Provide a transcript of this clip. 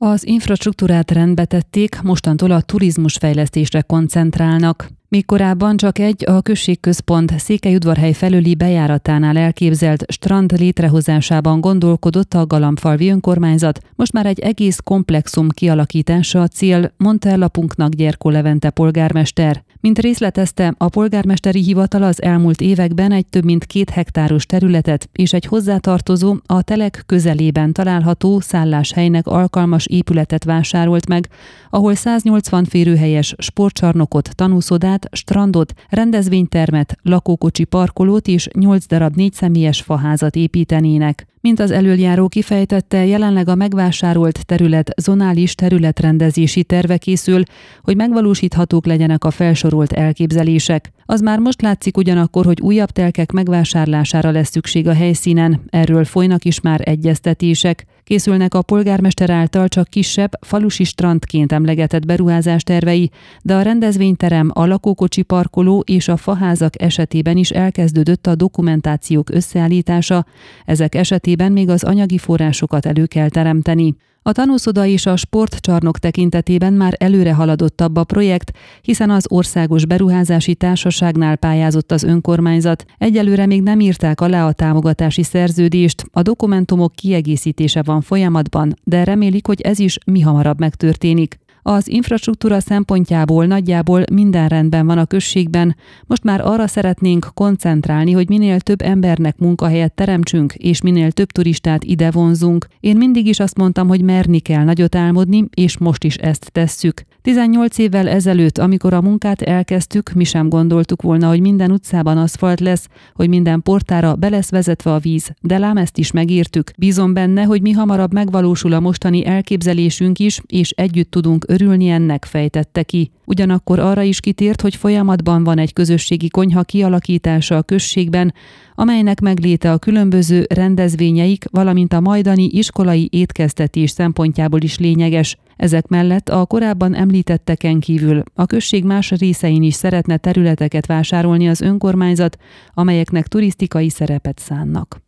Az infrastruktúrát rendbe tették, mostantól a turizmusfejlesztésre koncentrálnak. Míg korábban csak egy a községközpont Székelyudvarhely felüli bejáratánál elképzelt strand létrehozásában gondolkodott a Galambfalvi önkormányzat, most már egy egész komplexum kialakítása a cél, mondta el lapunknak Gyerko Levente polgármester. Mint részletezte, a polgármesteri hivatal az elmúlt években egy több mint két hektáros területet és egy hozzátartozó, a telek közelében található szálláshelynek alkalmas épületet vásárolt meg, ahol 180 férőhelyes sportcsarnokot, tanúszodát, strandot, rendezvénytermet, lakókocsi parkolót és 8 darab négy személyes faházat építenének. Mint az előjáró kifejtette, jelenleg a megvásárolt terület zonális területrendezési terve készül, hogy megvalósíthatók legyenek a felsorolt elképzelések. Az már most látszik ugyanakkor, hogy újabb telkek megvásárlására lesz szükség a helyszínen, erről folynak is már egyeztetések. Készülnek a polgármester által csak kisebb, falusi strandként emlegetett beruházás tervei, de a rendezvényterem, a lakókocsi parkoló és a faházak esetében is elkezdődött a dokumentációk összeállítása. Ezek esetében még az anyagi forrásokat elő kell teremteni. A tanúszoda és a sportcsarnok tekintetében már előre haladottabb a projekt, hiszen az Országos Beruházási Társaságnál pályázott az önkormányzat. Egyelőre még nem írták alá a támogatási szerződést, a dokumentumok kiegészítése van folyamatban, de remélik, hogy ez is mi hamarabb megtörténik. Az infrastruktúra szempontjából nagyjából minden rendben van a községben, most már arra szeretnénk koncentrálni, hogy minél több embernek munkahelyet teremtsünk, és minél több turistát ide vonzunk. Én mindig is azt mondtam, hogy merni kell nagyot álmodni, és most is ezt tesszük. 18 évvel ezelőtt, amikor a munkát elkezdtük, mi sem gondoltuk volna, hogy minden utcában aszfalt lesz, hogy minden portára be lesz vezetve a víz, de lám ezt is megírtük. Bízom benne, hogy mi hamarabb megvalósul a mostani elképzelésünk is, és együtt tudunk örülni ennek, fejtette ki. Ugyanakkor arra is kitért, hogy folyamatban van egy közösségi konyha kialakítása a községben, amelynek megléte a különböző rendezvényeik, valamint a majdani iskolai étkeztetés szempontjából is lényeges. Ezek mellett a korábban említetteken kívül a község más részein is szeretne területeket vásárolni az önkormányzat, amelyeknek turisztikai szerepet szánnak.